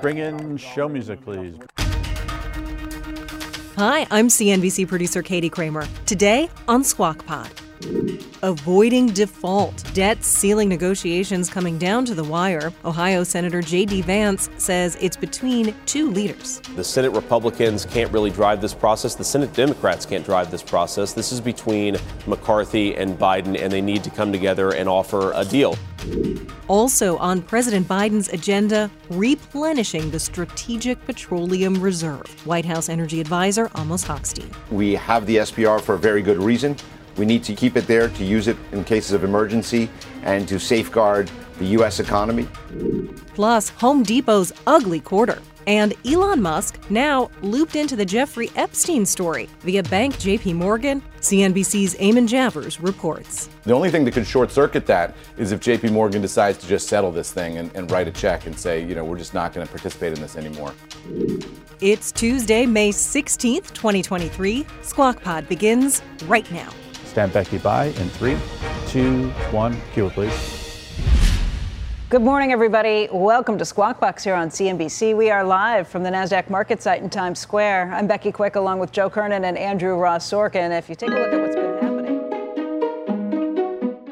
Bring in show music, please. Hi, I'm CNBC producer Katie Kramer. Today on Squawk Pod. Avoiding default. Debt ceiling negotiations coming down to the wire. Ohio Senator J.D. Vance says it's between two leaders. The Senate Republicans can't really drive this process. The Senate Democrats can't drive this process. This is between McCarthy and Biden, and they need to come together and offer a deal. Also on President Biden's agenda, replenishing the Strategic Petroleum Reserve. White House Energy Advisor Amos Hochstein. We have the SPR for a very good reason. We need to keep it there to use it in cases of emergency and to safeguard the U.S. economy. Plus, Home Depot's ugly quarter. And Elon Musk now looped into the Jeffrey Epstein story via bank JP Morgan. CNBC's Eamon Javers reports. The only thing that could short circuit that is if JP Morgan decides to just settle this thing and, and write a check and say, you know, we're just not going to participate in this anymore. It's Tuesday, May 16th, 2023. Squawk Pod begins right now. Stand Becky by in three, two, one. Cue it, please. Good morning, everybody. Welcome to Squawk Box here on CNBC. We are live from the NASDAQ market site in Times Square. I'm Becky Quick along with Joe Kernen and Andrew Ross Sorkin. If you take a look at what's been.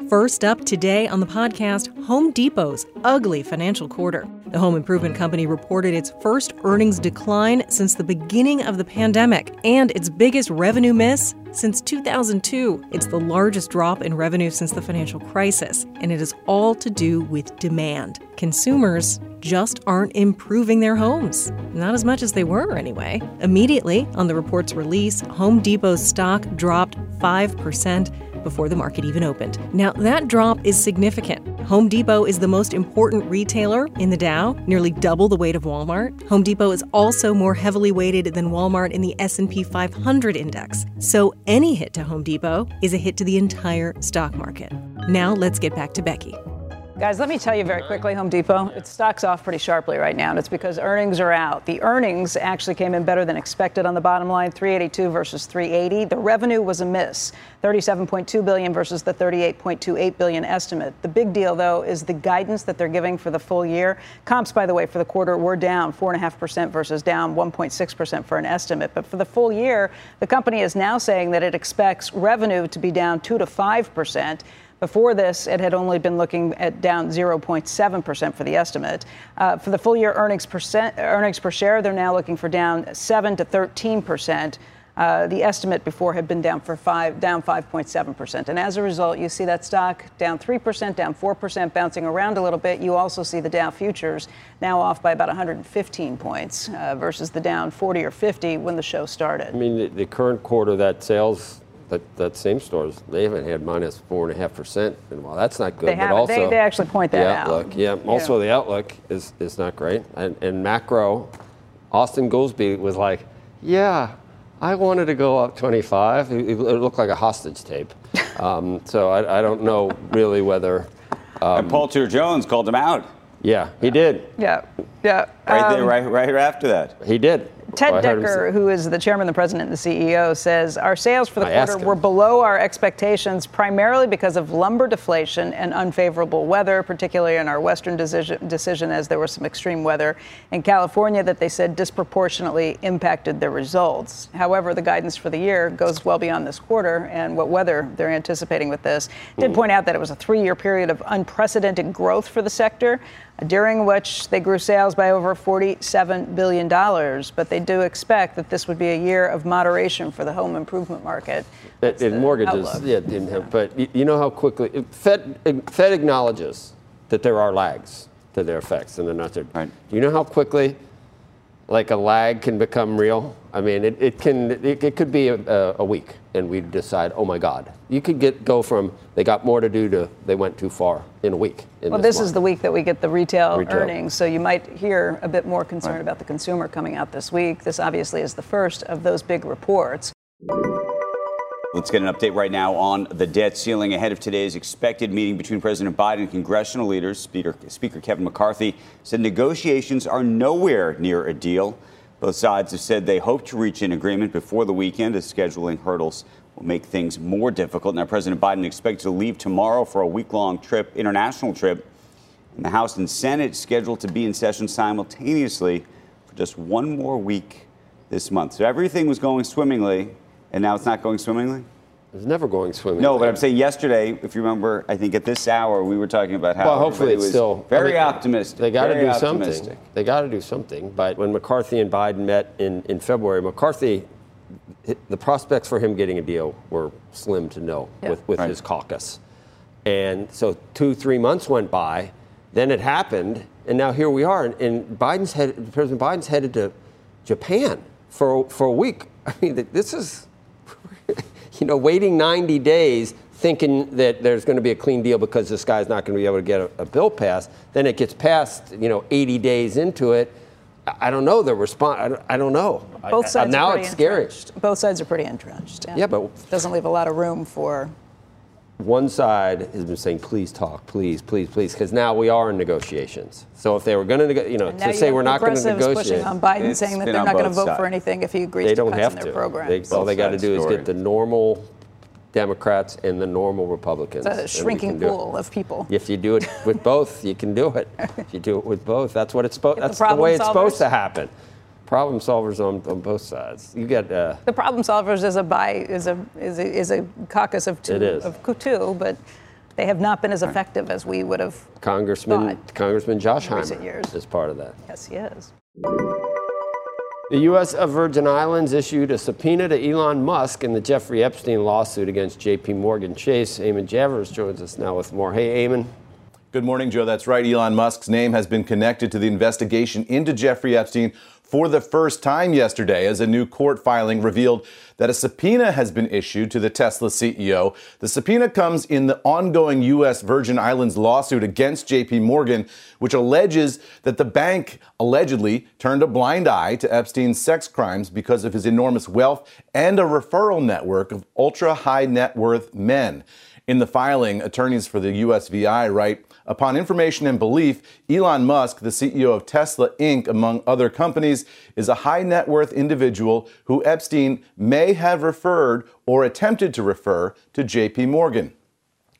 First up today on the podcast, Home Depot's ugly financial quarter. The home improvement company reported its first earnings decline since the beginning of the pandemic and its biggest revenue miss since 2002. It's the largest drop in revenue since the financial crisis, and it is all to do with demand. Consumers just aren't improving their homes. Not as much as they were, anyway. Immediately on the report's release, Home Depot's stock dropped 5% before the market even opened. Now, that drop is significant. Home Depot is the most important retailer in the Dow, nearly double the weight of Walmart. Home Depot is also more heavily weighted than Walmart in the S&P 500 index. So, any hit to Home Depot is a hit to the entire stock market. Now, let's get back to Becky. Guys, let me tell you very quickly Home Depot, its stock's off pretty sharply right now, and it's because earnings are out. The earnings actually came in better than expected on the bottom line, 382 versus 380. The revenue was a miss, 37.2 billion versus the 38.28 billion estimate. The big deal though is the guidance that they're giving for the full year. Comps by the way for the quarter were down 4.5% versus down 1.6% for an estimate, but for the full year, the company is now saying that it expects revenue to be down 2 to 5%. Before this, it had only been looking at down 0.7% for the estimate. Uh, for the full year earnings, percent, earnings per share, they're now looking for down 7 to 13%. Uh, the estimate before had been down for five, down 5.7%. And as a result, you see that stock down 3%, down 4%, bouncing around a little bit. You also see the Dow futures now off by about 115 points uh, versus the down 40 or 50 when the show started. I mean, the, the current quarter, that sales that, that same stores, they haven't had minus four and a half percent in a while. That's not good. They but have also they, they actually point that the out. outlook, yeah. Also, the outlook is, is not great. And, and macro, Austin Goolsbee was like, yeah, I wanted to go up 25. It, it looked like a hostage tape. Um, so I, I, don't know really whether. Um, and Paul Tudor Jones called him out. Yeah, he did. Yeah, yeah. Right um, there, right, right after that. He did. Ted Decker, who is the chairman, the president, and the CEO, says our sales for the I quarter were below our expectations primarily because of lumber deflation and unfavorable weather, particularly in our western decision, decision as there was some extreme weather in California that they said disproportionately impacted their results. However, the guidance for the year goes well beyond this quarter and what weather they're anticipating with this. Did point out that it was a three-year period of unprecedented growth for the sector during which they grew sales by over $47 billion. But they do expect that this would be a year of moderation for the home improvement market. in mortgages, outlook. yeah, yeah, But you know how quickly, Fed, eh, Fed acknowledges that there are lags to their effects and they're not there. Right. Do you know how quickly like a lag can become real. I mean, it, it can it, it could be a, a, week, and we decide, oh my God, you could get go from they got more to do to they went too far in a week. well, this, this is the week that we get the retail, retail, earnings, so you might hear a bit more concern right. about the consumer coming out this week. This obviously is the first of those big reports. Let's get an update right now on the debt ceiling ahead of today's expected meeting between President Biden and congressional leaders. Speaker, Speaker Kevin McCarthy said negotiations are nowhere near a deal. Both sides have said they hope to reach an agreement before the weekend as scheduling hurdles will make things more difficult. Now, President Biden expected to leave tomorrow for a week long trip, international trip. And the House and Senate scheduled to be in session simultaneously for just one more week this month. So everything was going swimmingly and now it's not going swimmingly? It's never going swimmingly. No, but I'm saying yesterday, if you remember, I think at this hour we were talking about how well, hopefully it's still very I mean, optimistic. They got to do optimistic. something. They got to do something. But when McCarthy and Biden met in, in February, McCarthy, the prospects for him getting a deal were slim to no yeah. with, with right. his caucus. And so two, three months went by, then it happened, and now here we are. And, and Biden's headed, President Biden's headed to Japan for for a week. I mean, this is you know, waiting 90 days thinking that there's going to be a clean deal because this guy's not going to be able to get a, a bill passed. Then it gets passed, you know, 80 days into it. I don't know the response. I don't, I don't know. Both sides I, now it's scary. Both sides are pretty entrenched. Yeah, but doesn't leave a lot of room for. One side has been saying, "Please talk, please, please, please," because now we are in negotiations. So if they were going to, you know, to say we're not going to negotiate, pushing on Biden, saying that they're not going to vote sides. for anything if he agrees they don't to have in their to. program. They, all they got to do is get the normal Democrats and the normal Republicans. It's a shrinking pool of people. If you do it with both, you can do it. If you do it with both, that's what it's supposed. That's the, the way it's supposed to happen. Problem solvers on, on both sides. You get uh, the problem solvers is a by is a is a, is a caucus of two it is. of two, but they have not been as effective as we would have. Congressman thought Congressman Josh Hawley is part of that. Yes, he is. The U.S. Of Virgin Islands issued a subpoena to Elon Musk in the Jeffrey Epstein lawsuit against J.P. Morgan Chase. Eamon Javers joins us now with more. Hey, Eamon. Good morning, Joe. That's right. Elon Musk's name has been connected to the investigation into Jeffrey Epstein for the first time yesterday as a new court filing revealed that a subpoena has been issued to the Tesla CEO. The subpoena comes in the ongoing U.S. Virgin Islands lawsuit against JP Morgan, which alleges that the bank allegedly turned a blind eye to Epstein's sex crimes because of his enormous wealth and a referral network of ultra high net worth men. In the filing, attorneys for the USVI write, Upon information and belief, Elon Musk, the CEO of Tesla Inc., among other companies, is a high net worth individual who Epstein may have referred or attempted to refer to JP Morgan.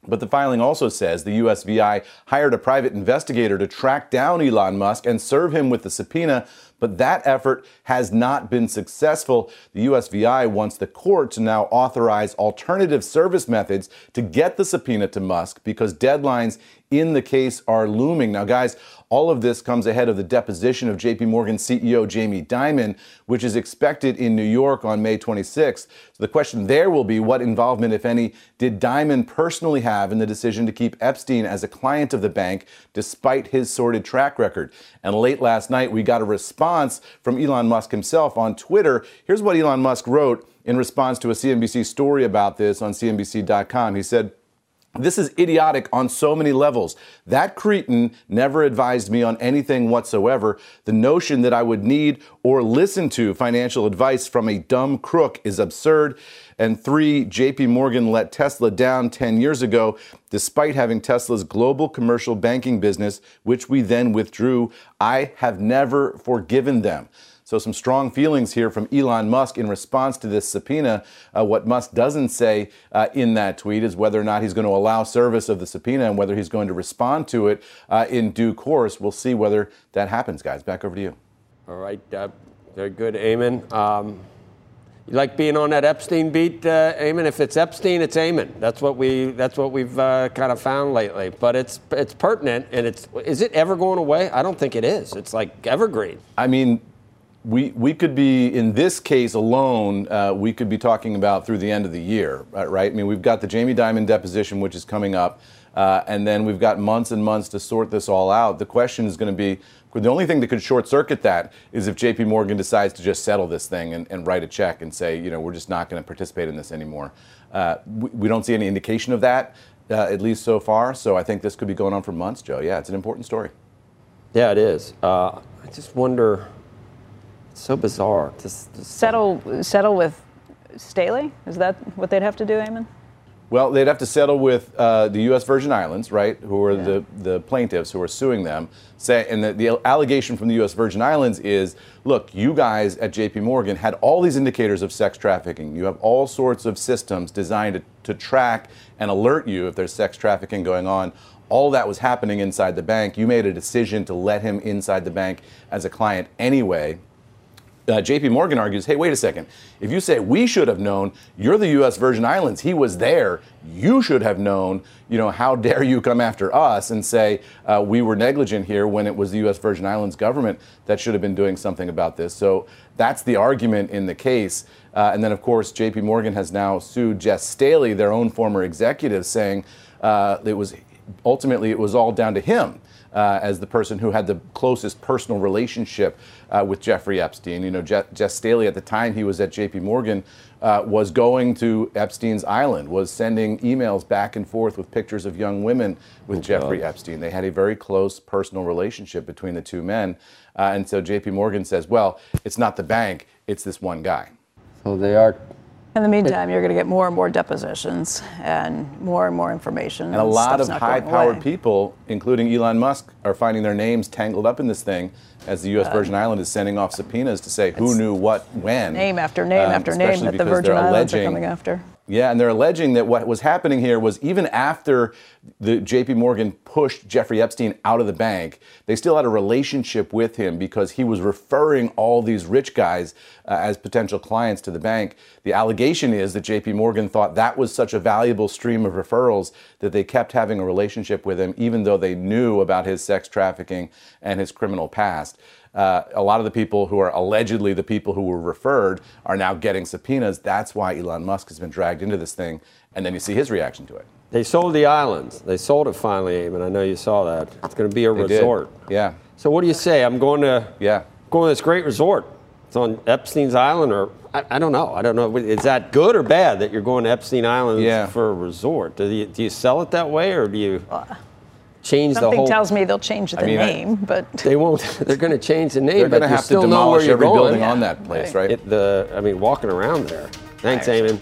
But the filing also says the USVI hired a private investigator to track down Elon Musk and serve him with the subpoena but that effort has not been successful. The USVI wants the court to now authorize alternative service methods to get the subpoena to Musk because deadlines in the case are looming. Now, guys, all of this comes ahead of the deposition of JP Morgan CEO Jamie Dimon, which is expected in New York on May 26th. So the question there will be what involvement, if any, did Dimon personally have in the decision to keep Epstein as a client of the bank despite his sordid track record? And late last night, we got a response from Elon Musk himself on Twitter. Here's what Elon Musk wrote in response to a CNBC story about this on CNBC.com. He said, this is idiotic on so many levels. That cretin never advised me on anything whatsoever. The notion that I would need or listen to financial advice from a dumb crook is absurd. And three, JP Morgan let Tesla down 10 years ago, despite having Tesla's global commercial banking business, which we then withdrew. I have never forgiven them. So, some strong feelings here from Elon Musk in response to this subpoena. Uh, what Musk doesn't say uh, in that tweet is whether or not he's going to allow service of the subpoena and whether he's going to respond to it uh, in due course. We'll see whether that happens, guys. Back over to you. All right. Uh, very good, Eamon. Um, you like being on that Epstein beat, uh, Eamon? If it's Epstein, it's Eamon. That's what we. That's what we've uh, kind of found lately. But it's it's pertinent, and it's. Is it ever going away? I don't think it is. It's like evergreen. I mean, we, we could be, in this case alone, uh, we could be talking about through the end of the year, uh, right? I mean, we've got the Jamie Dimon deposition, which is coming up. Uh, and then we've got months and months to sort this all out. The question is going to be the only thing that could short circuit that is if JP Morgan decides to just settle this thing and, and write a check and say, you know, we're just not going to participate in this anymore. Uh, we, we, don't see any indication of that, uh, at least so far. So I think this could be going on for months, Joe. Yeah, it's an important story. Yeah, it is. Uh, I just wonder. It's so bizarre. Just, just settle, settle with Staley. Is that what they'd have to do, Eamon? Well, they'd have to settle with uh, the U.S. Virgin Islands, right, who are yeah. the, the plaintiffs who are suing them. Say, and the, the allegation from the U.S. Virgin Islands is look, you guys at JP Morgan had all these indicators of sex trafficking. You have all sorts of systems designed to, to track and alert you if there's sex trafficking going on. All that was happening inside the bank. You made a decision to let him inside the bank as a client anyway uh, JP Morgan argues, hey, wait a second. If you say we should have known, you're the U.S. Virgin Islands. He was there. You should have known. You know, how dare you come after us and say uh, we were negligent here when it was the U.S. Virgin Islands government that should have been doing something about this. So that's the argument in the case. Uh, and then, of course, JP Morgan has now sued Jess Staley, their own former executive, saying uh, it was ultimately it was all down to him uh, as the person who had the closest personal relationship uh, with Jeffrey Epstein. You know, Je- Jes Staley at the time he was at J.P. Morgan uh, was going to Epstein's island, was sending emails back and forth with pictures of young women with oh, Jeffrey God. Epstein. They had a very close personal relationship between the two men, uh, and so J.P. Morgan says, "Well, it's not the bank; it's this one guy." So they are in the meantime, you're going to get more and more depositions and more and more information. And a lot of high powered people, including Elon Musk, are finding their names tangled up in this thing as the U.S. Uh, Virgin Island is sending off subpoenas to say who knew what when. Name after name um, after name that the Virgin Islands are coming after. Yeah, and they're alleging that what was happening here was even after the JP Morgan pushed Jeffrey Epstein out of the bank, they still had a relationship with him because he was referring all these rich guys uh, as potential clients to the bank. The allegation is that JP Morgan thought that was such a valuable stream of referrals that they kept having a relationship with him even though they knew about his sex trafficking and his criminal past uh, a lot of the people who are allegedly the people who were referred are now getting subpoenas. That's why Elon Musk has been dragged into this thing. And then you see his reaction to it. They sold the islands. They sold it finally, and I know you saw that. It's going to be a they resort. Did. Yeah. So what do you say? I'm going to yeah going to this great resort. It's on Epstein's Island, or I, I, don't know. I don't know. Is that good or bad that you're going to Epstein Island yeah. for a resort? Do you, do you sell it that way, or do you? Change Something the whole. Something tells me they'll change the I mean, name, but they won't. They're going to change the name. But they're going to have to demolish every going. building yeah. on that place, right? It, the I mean, walking around there. Thanks, Eamon.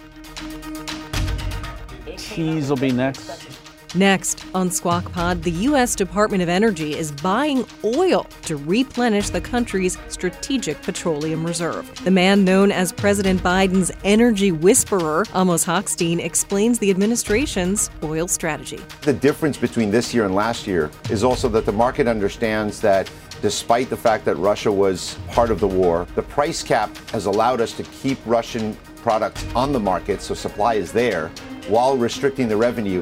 Cheese will be next. Next on Squawk Pod, the U.S. Department of Energy is buying oil to replenish the country's strategic petroleum reserve. The man known as President Biden's energy whisperer, Amos Hochstein, explains the administration's oil strategy. The difference between this year and last year is also that the market understands that despite the fact that Russia was part of the war, the price cap has allowed us to keep Russian products on the market, so supply is there, while restricting the revenue.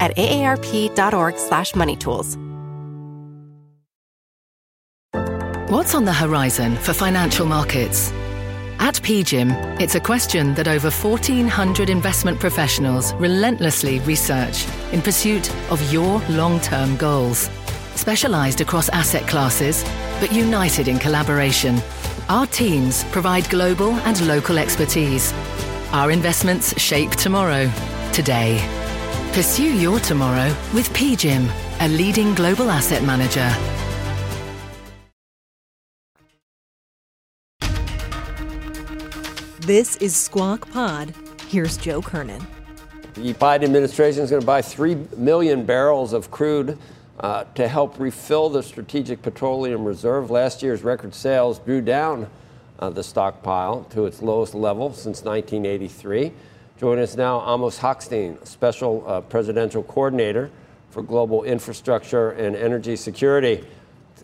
at aarp.org/moneytools. What's on the horizon for financial markets? At PGIM, it's a question that over 1,400 investment professionals relentlessly research in pursuit of your long-term goals. Specialized across asset classes, but united in collaboration, our teams provide global and local expertise. Our investments shape tomorrow today. Pursue your tomorrow with PGIM, a leading global asset manager. This is Squawk Pod. Here's Joe Kernen. The Biden administration is going to buy 3 million barrels of crude uh, to help refill the strategic petroleum reserve. Last year's record sales drew down uh, the stockpile to its lowest level since 1983. Join us now, Amos Hochstein, Special uh, Presidential Coordinator for global infrastructure and energy security.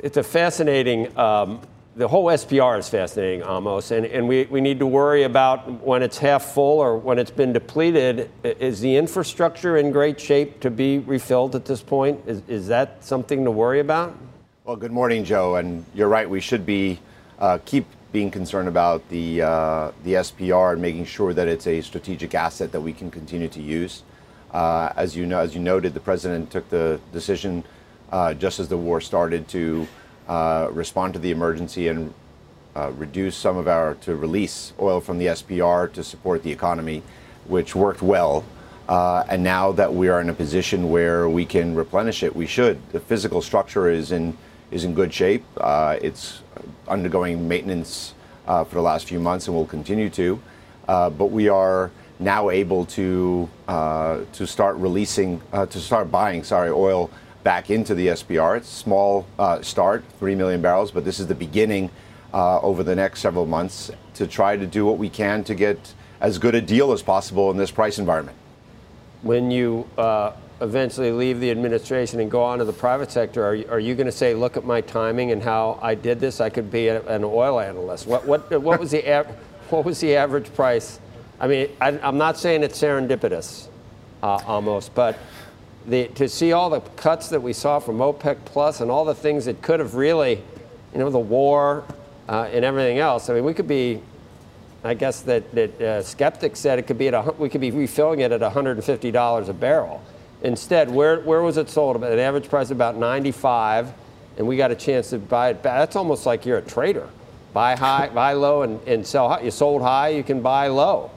It's a fascinating um, the whole SPR is fascinating, Amos, and, and we, we need to worry about when it's half full or when it's been depleted. Is the infrastructure in great shape to be refilled at this point? Is, is that something to worry about? Well, good morning, Joe. And you're right, we should be uh, keep being concerned about the uh, the SPR and making sure that it's a strategic asset that we can continue to use. Uh, as you know, as you noted, the president took the decision uh, just as the war started to uh, respond to the emergency and uh, reduce some of our, to release oil from the SPR to support the economy, which worked well. Uh, and now that we are in a position where we can replenish it, we should. The physical structure is in is in good shape. Uh, it's undergoing maintenance uh, for the last few months and will continue to. Uh, but we are now able to to start releasing, to start buying, sorry, oil back into the SPR. It's a small uh, start, 3 million barrels, but this is the beginning uh, over the next several months to try to do what we can to get as good a deal as possible in this price environment. When you uh, eventually leave the administration and go on to the private sector, are you, are you going to say, look at my timing and how I did this? I could be a, an oil analyst. What, what, what, was the what was the average price? I mean, I, am not saying it's serendipitous uh, Amos, but the, to see all the cuts that we saw from OPEC Plus and all the things that could have really, you know, the war uh, and everything else. I mean, we could be, I guess that, that uh, skeptics said it could be at a, we could be refilling it at $150 a barrel. Instead, where, where was it sold? At an average price of about 95, and we got a chance to buy it back. That's almost like you're a trader. Buy high, buy low, and, and sell high. You sold high, you can buy low.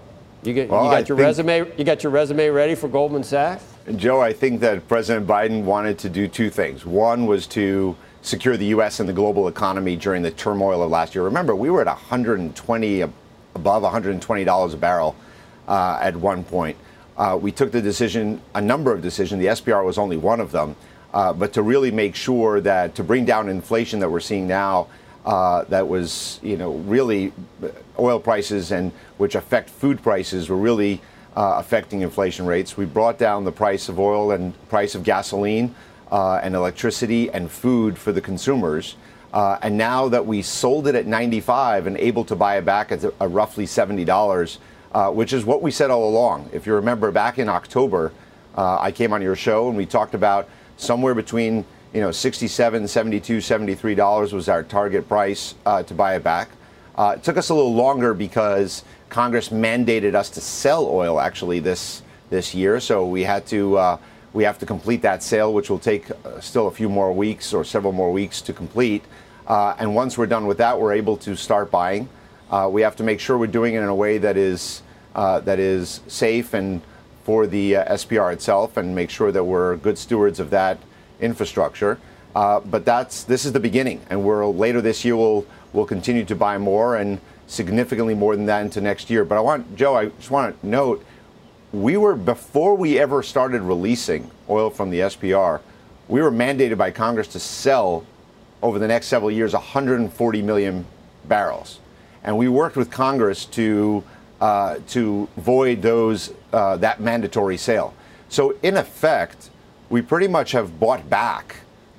You, get, well, you got I your resume. You got your resume ready for Goldman Sachs. Joe, I think that President Biden wanted to do two things. One was to secure the U.S. and the global economy during the turmoil of last year. Remember, we were at 120, above $120 a barrel uh, at one point. Uh, we took the decision, a number of decisions, the SPR was only one of them, uh, but to really make sure that to bring down inflation that we're seeing now, uh, that was, you know, really oil prices and which affect food prices were really uh, affecting inflation rates. We brought down the price of oil and price of gasoline uh, and electricity and food for the consumers. Uh, and now that we sold it at 95 and able to buy it back at roughly $70, uh, which is what we said all along. If you remember back in October, uh, I came on your show and we talked about somewhere between you know 67 72 73 dollars was our target price uh, to buy it back uh, it took us a little longer because Congress mandated us to sell oil actually this this year, so we had to uh, we have to complete that sale, which will take uh, still a few more weeks or several more weeks to complete. And once we're done with that, we're able to start buying. Uh, we have to make sure we're doing it in a way that is uh, that is safe and for the uh, SPR itself, and make sure that we're good stewards of that infrastructure. but that's this is the beginning, and we're later this year we'll we'll continue to buy more and significantly more than that into next year. But I want, Joe, I just want to note, we were, before we ever started releasing oil from the SPR, we were mandated by Congress to sell over the next several years 140 million barrels. And we worked with Congress to, uh, to void those, uh, that mandatory sale. So, in effect, we pretty much have bought back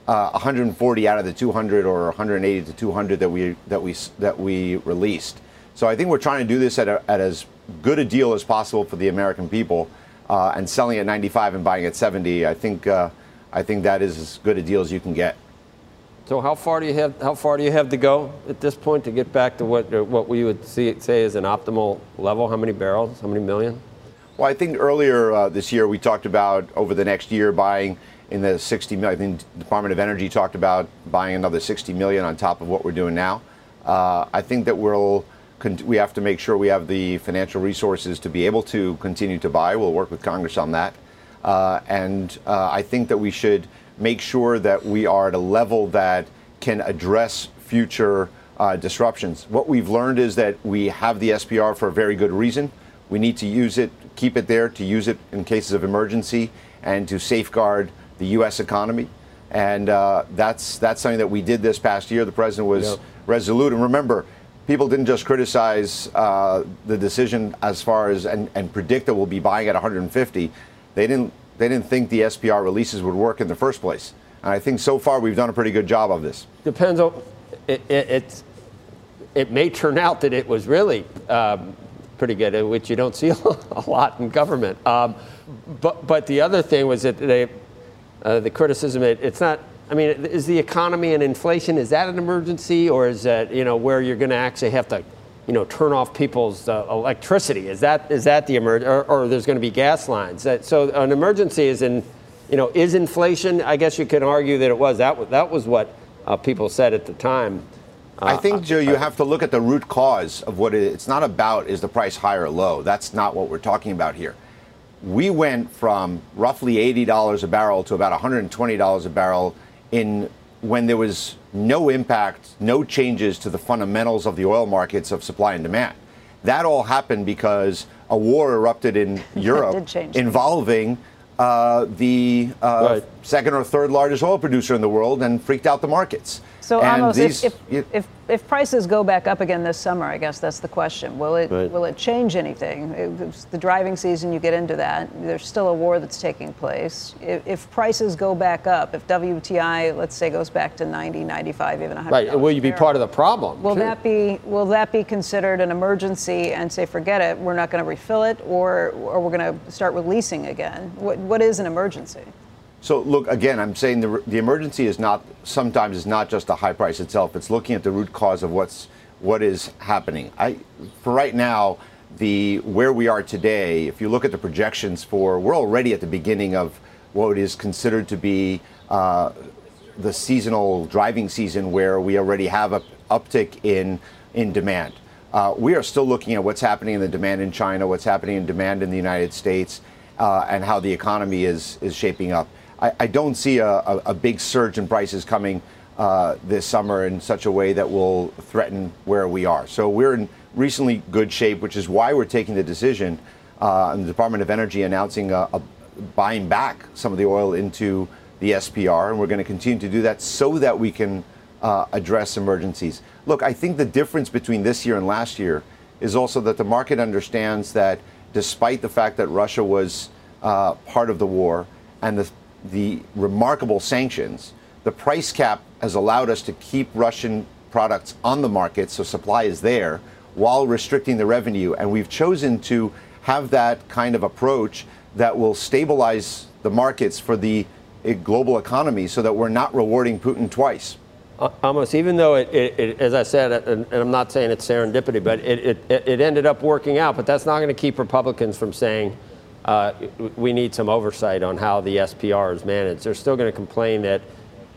uh, 140 out of the 200 or 180 to 200 that we that we that we released. So I think we're trying to do this at, a, at as good a deal as possible for the American people, uh, and selling at 95 and buying at 70. I think uh, I think that is as good a deal as you can get. So how far do you have how far do you have to go at this point to get back to what what we would see, say is an optimal level? How many barrels? How many million? Well, I think earlier uh, this year we talked about over the next year buying in the 60 million. I think Department of Energy talked about buying another 60 million on top of what we're doing now. Uh, I think that we'll we have to make sure we have the financial resources to be able to continue to buy. We'll work with Congress on that, uh, and uh, I think that we should make sure that we are at a level that can address future uh, disruptions. What we've learned is that we have the SPR for a very good reason. We need to use it, keep it there, to use it in cases of emergency, and to safeguard the U.S. economy. And uh, that's that's something that we did this past year. The president was yep. resolute. And remember, people didn't just criticize uh, the decision as far as and, and predict that we'll be buying at 150. They didn't They didn't think the SPR releases would work in the first place. And I think so far we've done a pretty good job of this. Depends on it. it it may turn out that it was really um, pretty good, uh, which you don't see a lot in government. Um, but but the other thing was that they uh, the criticism it, it's not. I mean, is the economy and inflation is that an emergency or is that you know where you're going to actually have to you know turn off people's uh, electricity? Is that is that the emerg or, or there's going to be gas lines? That, so an emergency is in you know is inflation? I guess you could argue that it was that was, that was what uh, people said at the time. I think, Joe, you have to look at the root cause of what it, it's not about is the price high or low. That's not what we're talking about here. We went from roughly $80 a barrel to about $120 a barrel in when there was no impact, no changes to the fundamentals of the oil markets of supply and demand. That all happened because a war erupted in Europe involving uh, the uh, right. Second or third largest oil producer in the world and freaked out the markets. So, Amos, these, if, if, if, if, prices go back up again this summer, I guess that's the question. Will it right. will it change anything? It's the driving season, you get into that. There's still a war that's taking place. If, if, prices go back up, if WTI, let's say, goes back to 90, 95, even 100. Right. Will you be part of the problem? Will that be will that be considered an emergency and say, forget it, we're not going to refill it, or or we're going to start releasing again? What what is an emergency? So look again. I'm saying the, the emergency is not sometimes is not just the high price itself. It's looking at the root cause of what's what is happening. I for right now the where we are today. If you look at the projections for, we're already at the beginning of what is considered to be uh, the seasonal driving season, where we already have a uptick in in demand. Uh, we are still looking at what's happening in the demand in China, what's happening in demand in the United States, uh, and how the economy is is shaping up. I, I don't see a, a, a, big surge in prices coming uh, this summer in such a way that will threaten where we are. So we're in recently good shape, which is why we're taking the decision uh, in the Department of Energy announcing a, a buying back some of the oil into the SPR, and we're going to continue to do that so that we can uh, address emergencies. Look, I think the difference between this year and last year is also that the market understands that despite the fact that Russia was uh, part of the war and the the remarkable sanctions, the price cap has allowed us to keep Russian products on the market, so supply is there, while restricting the revenue. And we've chosen to have that kind of approach that will stabilize the markets for the eh, global economy so that we're not rewarding Putin twice. Uh, Amos, even though it, it, it, as I said, and, and, I'm not saying it's serendipity, but it, it ended up working out. But that's not going to keep Republicans from saying, uh, we need some oversight on how the SPR is managed. They're still going to complain that,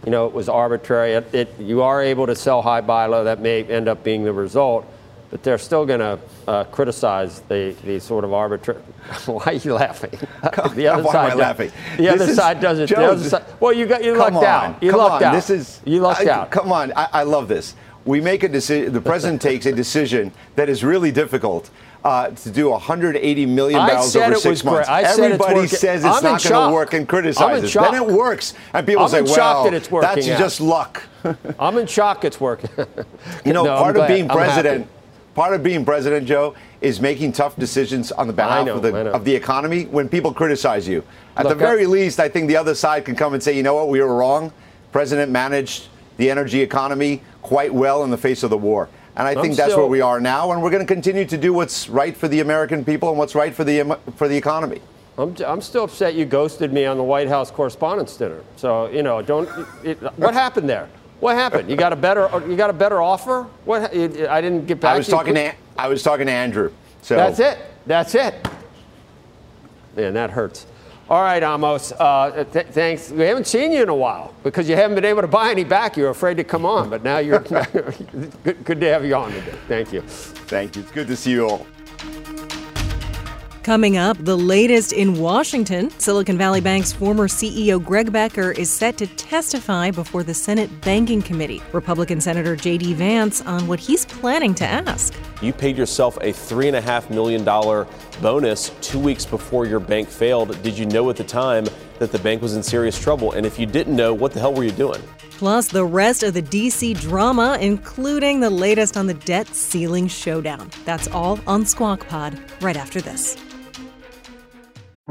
you know, it was arbitrary. It, it, you are able to sell high buy low. That may end up being the result, but they're still going to uh, criticize the, the sort of arbitrary. Why are you laughing? the other Why side. Am I laughing? The this other side doesn't. Joe, the other side, well, you got you lucked on, out. You come lucked on. out. This is you lucked I, out. Come on, I, I love this. We make a decision. The president takes a decision that is really difficult uh, to do 180 million barrels over six months. Everybody it's says it's I'm not going to work and criticizes. Then it works, and people I'm say, "Well, that's out. just luck." I'm in shock it's working. you know, no, part I'm of glad. being president, part of being president, Joe, is making tough decisions on the behalf know, of the of the economy when people criticize you. At Look, the very I, least, I think the other side can come and say, "You know what? We were wrong." President managed the energy economy quite well in the face of the war. And I think I'm that's still, where we are now, and we're going to continue to do what's right for the American people and what's right for the for the economy. I'm, I'm still upset you ghosted me on the White House Correspondents' Dinner. So you know, don't. It, what happened there? What happened? You got a better you got a better offer? What? I didn't get back. I was to talking to I was talking to Andrew. So that's it. That's it. Man, that hurts. All right, Amos. Uh, th- thanks. We haven't seen you in a while because you haven't been able to buy any back. You're afraid to come on, but now you're good, good to have you on today. Thank you. Thank you. It's good to see you all. Coming up, the latest in Washington, Silicon Valley Bank's former CEO Greg Becker is set to testify before the Senate Banking Committee. Republican Senator J.D. Vance on what he's planning to ask. You paid yourself a $3.5 million bonus two weeks before your bank failed. Did you know at the time that the bank was in serious trouble? And if you didn't know, what the hell were you doing? Plus, the rest of the DC drama, including the latest on the debt ceiling showdown. That's all on Squawk Pod right after this.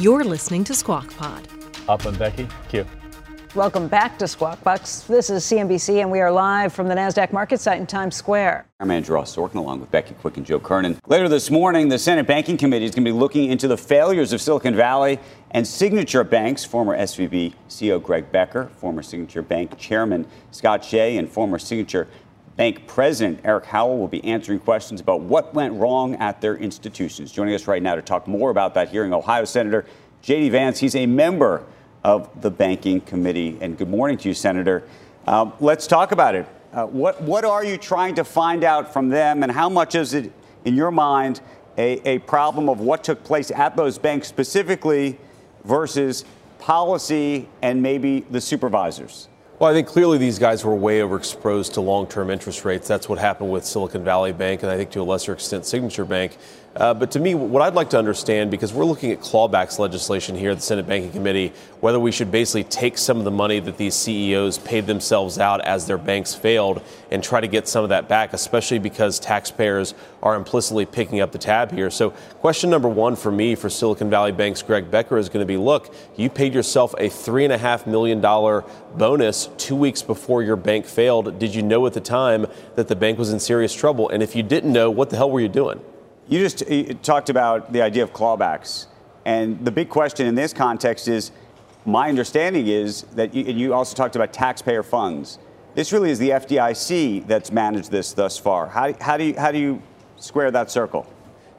You're listening to Squawk Pod. Upland Becky, Q. Welcome back to Squawk Box. This is CNBC, and we are live from the NASDAQ market site in Times Square. I'm Andrew Ross Sorkin along with Becky Quick and Joe Kernen. Later this morning, the Senate Banking Committee is going to be looking into the failures of Silicon Valley and Signature Banks. Former SVB CEO Greg Becker, former Signature Bank Chairman Scott Shay, and former Signature Bank President Eric Howell will be answering questions about what went wrong at their institutions. Joining us right now to talk more about that hearing, Ohio Senator J.D. Vance. He's a member of the Banking Committee. And good morning to you, Senator. Uh, let's talk about it. Uh, what, what are you trying to find out from them, and how much is it, in your mind, a, a problem of what took place at those banks specifically versus policy and maybe the supervisors? Well, I think clearly these guys were way overexposed to long term interest rates. That's what happened with Silicon Valley Bank, and I think to a lesser extent, Signature Bank. Uh, but to me, what I'd like to understand, because we're looking at clawbacks legislation here at the Senate Banking Committee, whether we should basically take some of the money that these CEOs paid themselves out as their banks failed and try to get some of that back, especially because taxpayers are implicitly picking up the tab here. So, question number one for me for Silicon Valley Bank's Greg Becker is going to be look, you paid yourself a $3.5 million bonus two weeks before your bank failed. Did you know at the time that the bank was in serious trouble? And if you didn't know, what the hell were you doing? You just talked about the idea of clawbacks. And the big question in this context is my understanding is that you, you, also talked about taxpayer funds. This really is the FDIC that's managed this thus far. How, how, do, you, how do you square that circle?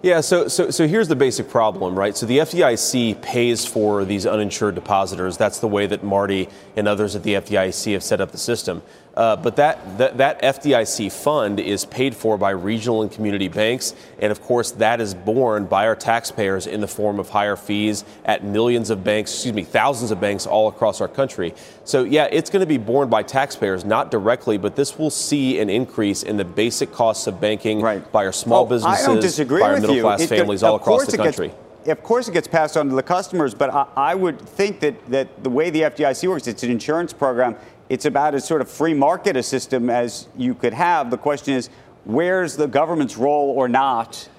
Yeah, so, so, so here's the basic problem, right? So the FDIC pays for these uninsured depositors. That's the way that Marty and others at the FDIC have set up the system. Uh, but that, that, that FDIC fund is paid for by regional and community banks, and of course that is borne by our taxpayers in the form of higher fees at millions of banks, excuse me, thousands of banks all across our country. So yeah, it's going to be borne by taxpayers, not directly, but this will see an increase in the basic costs of banking right. by our small businesses, I don't disagree by our middle class families all across the country. Gets, of course, it gets passed on to the customers, but I, I would think that, that the way the FDIC works, it's an insurance program it's about as sort of free market a system as you could have. The question is, where's the government's role or not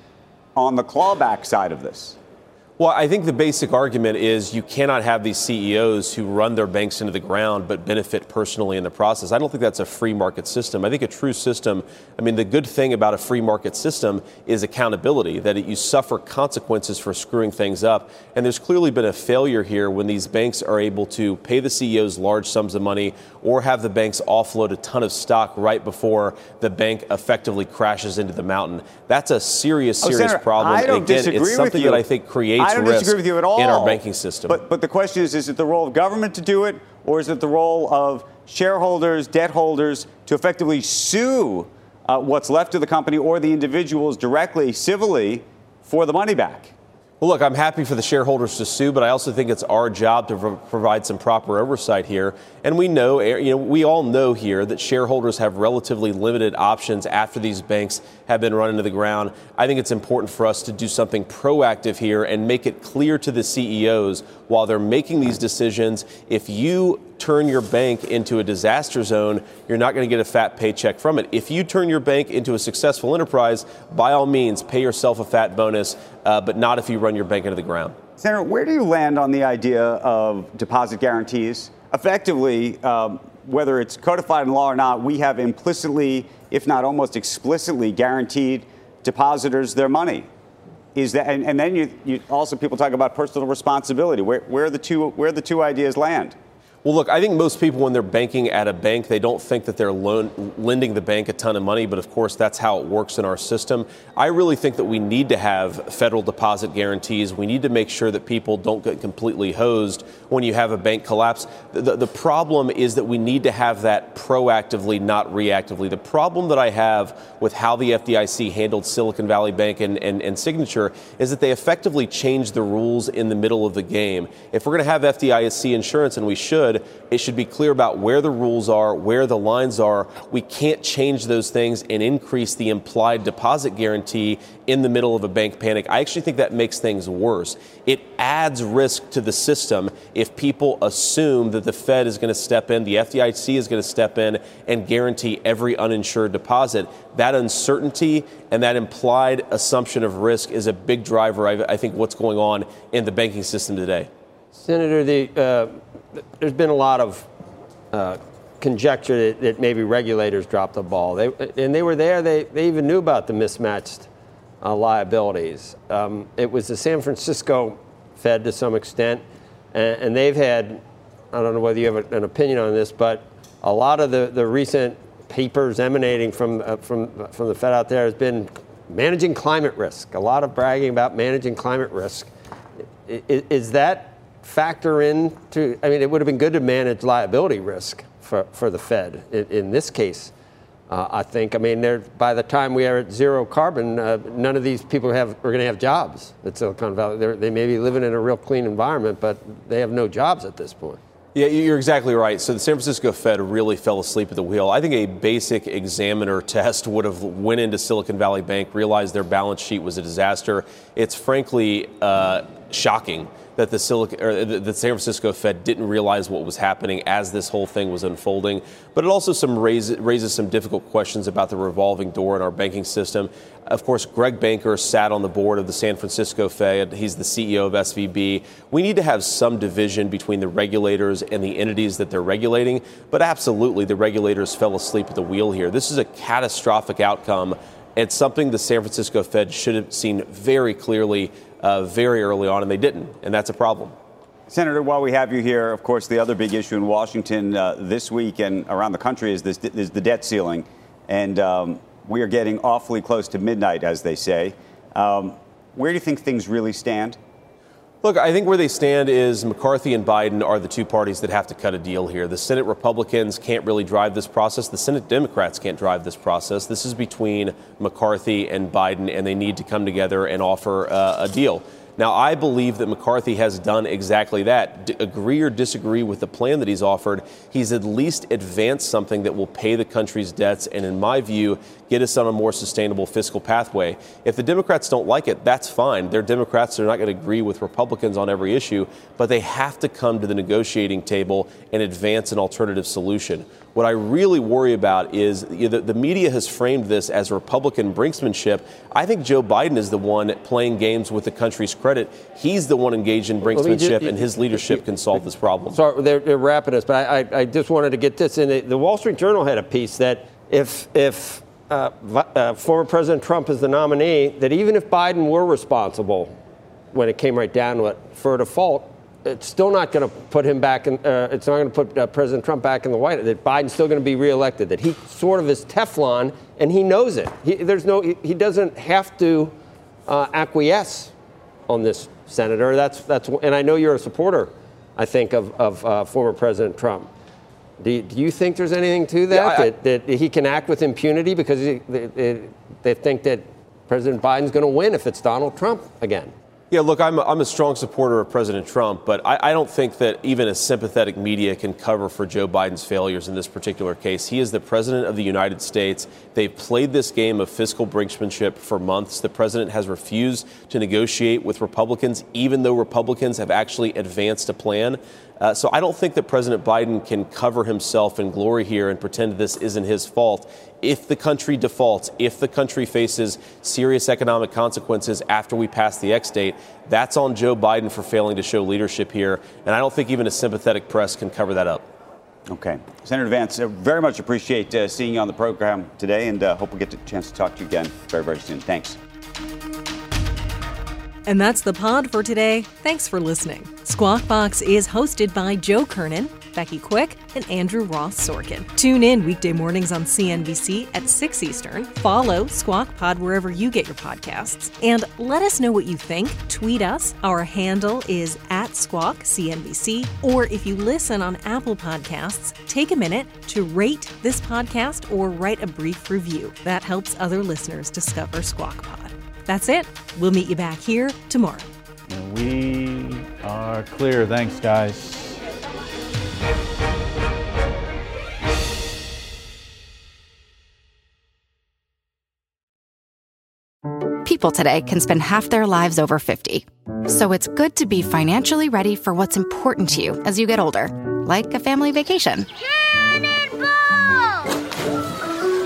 on the clawback side of this? Well, I think the basic argument is you cannot have these CEOs who run their banks into the ground but benefit personally in the process. I don't think that's a free market system. I think a true system, I mean, the good thing about a free market system is accountability, that you suffer consequences for screwing things up. And there's clearly been a failure here when these banks are able to pay the CEOs large sums of money or have the banks offload a ton of stock right before the bank effectively crashes into the mountain. That's a serious, serious oh, Senator, problem. I don't Again, disagree it's something with you. that I think creates I don't risk disagree with you at all. in our banking system. But, but the question is, is it the role of government to do it, or is it the role of shareholders, debt holders to effectively sue uh, what's left of the company or the individuals directly, civilly, for the money back? Well, look, I'm happy for the shareholders to sue, but I also think it's our job to pro- provide some proper oversight here. And we know, eh, you know, we all know here that shareholders have relatively limited options after these banks have been run into the ground. I think it's important for us to do something proactive here and make it clear to the CEOs while they're making these decisions. If you turn your bank into a disaster zone, you're not going to get a fat paycheck from it. If you turn your bank into a successful enterprise, by all means, pay yourself a fat bonus, uh, but not if you run your bank into the ground. Senator, where do you land on the idea of deposit guarantees? Effectively, um, whether it's codified in law or not, we have implicitly, if not almost explicitly, guaranteed depositors their money. Is that, and, and then you, you, also people talk about personal responsibility. Where, where the two where the two ideas land? Well, look, I think most people, when they're banking at a bank, they don't think that they're lending the bank a ton of money, but of course, that's how it works in our system. I really think that we need to have federal deposit guarantees. We need to make sure that people don't get completely hosed when you have a bank collapse. The, the, the problem is that we need to have that proactively, not reactively. The problem that I have with how the FDIC handled Silicon Valley Bank and, and, and Signature is that they effectively changed the rules in the middle of the game. If we're going to have FDIC insurance, and we should, should, it should be clear about where the rules are, where the lines are. We can't change those things and increase the implied deposit guarantee in the middle of a bank panic. I actually think that makes things worse. It adds risk to the system if people assume that the Fed is going to step in, the FDIC is going to step in and guarantee every uninsured deposit. That uncertainty and that implied assumption of risk is a big driver, I, think, what's going on in the banking system today. Senator, the uh there's been a lot of uh, conjecture that, that, maybe regulators dropped the ball. They, and they were there, they, they even knew about the mismatched uh, liabilities. Um, it was the San Francisco Fed to some extent, and, and they've had, I don't know whether you have an opinion on this, but a lot of the, the recent papers emanating from, uh, from, from the Fed out there has been managing climate risk, a lot of bragging about managing climate risk. Is, is that factor in to, I mean, it would have been good to manage liability risk for, for the Fed in, in this case. Uh, I think. I mean, by the time we are at zero carbon, uh, none of these people have, are going to have jobs at Silicon Valley. They're, they may be living in a real clean environment, but they have no jobs at this point. Yeah, you're exactly right. So the San Francisco Fed really fell asleep at the wheel. I think a basic examiner test would have went into Silicon Valley Bank, realized their balance sheet was a disaster. It's frankly uh, shocking that the, the San Francisco Fed didn't realize what was happening as this whole thing was unfolding. But it also some raise, raises some difficult questions about the revolving door in our banking system. Of course, Greg Becker sat on the board of the San Francisco Fed. He's the CEO of SVB. We need to have some division between the regulators and the entities that they're regulating. But absolutely, the regulators fell asleep at the wheel here. This is a catastrophic outcome. It's something the San Francisco Fed should have seen very clearly uh, very early on, and they didn't, and that's a problem. Senator, while we have you here, of course, the other big issue in Washington uh, this week and around the country is, this, is the debt ceiling. And um, we are getting awfully close to midnight, as they say. Um, where do you think things really stand? Look, I think where they stand is McCarthy and Biden are the two parties that have to cut a deal here. The Senate Republicans can't really drive this process. The Senate Democrats can't drive this process. This is between McCarthy and Biden, and they need to come together and offer uh, a deal. Now, I believe that McCarthy has done exactly that. D- agree or disagree with the plan that he's offered, he's at least advanced something that will pay the country's debts and, in my view, get us on a more sustainable fiscal pathway. If the Democrats don't like it, that's fine. They're Democrats. They're not going to agree with Republicans on every issue, but they have to come to the negotiating table and advance an alternative solution. What I really worry about is you know, the, the, media has framed this as Republican brinksmanship. I think Joe Biden is the one playing games with the country's credit. He's the one engaged in brinksmanship, and his leadership can solve this problem. Sorry, they're, they're wrapping us, but I, I, I, just wanted to get this in. The Wall Street Journal had a piece that if if uh, uh, former President Trump is the nominee, that even if Biden were responsible, when it came right down to it, for a default, it's still not going to put him back in, uh, it's not going to put uh, President Trump back in the White House, that Biden's still going to be reelected, that he sort of is Teflon and he knows it. He, there's no, he, he doesn't have to uh, acquiesce on this, Senator. That's, that's, and I know you're a supporter, I think, of, of uh, former President Trump. Do you, do you, think there's anything to that, yeah, I, that, that, he can act with impunity because he, they, they think that President Biden's going to win if it's Donald Trump again? Yeah, look, I'm a, I'm a strong supporter of President Trump, but I, I, don't think that even a sympathetic media can cover for Joe Biden's failures in this particular case. He is the president of the United States. They've played this game of fiscal brinksmanship for months. The president has refused to negotiate with Republicans, even though Republicans have actually advanced a plan. Uh, so I don't think that President Biden can cover himself in glory here and pretend this isn't his fault. If the country defaults, if the country faces serious economic consequences after we pass the X date, that's on Joe Biden for failing to show leadership here. And I don't think even a sympathetic press can cover that up. Okay. Senator Vance, uh, very much appreciate uh, seeing you on the program today and uh, hope we get a chance to talk to you again very, very soon. Thanks. And that's the pod for today. Thanks for listening. Squawk Box is hosted by Joe Kernen Becky Quick and Andrew Ross Sorkin. Tune in weekday mornings on CNBC at 6 Eastern. Follow Squawk Pod wherever you get your podcasts. And let us know what you think. Tweet us. Our handle is at Squawk CNBC. Or if you listen on Apple Podcasts, take a minute to rate this podcast or write a brief review. That helps other listeners discover Squawk Pod. That's it. We'll meet you back here tomorrow. We are clear. Thanks, guys. People today can spend half their lives over 50. So it's good to be financially ready for what's important to you as you get older, like a family vacation.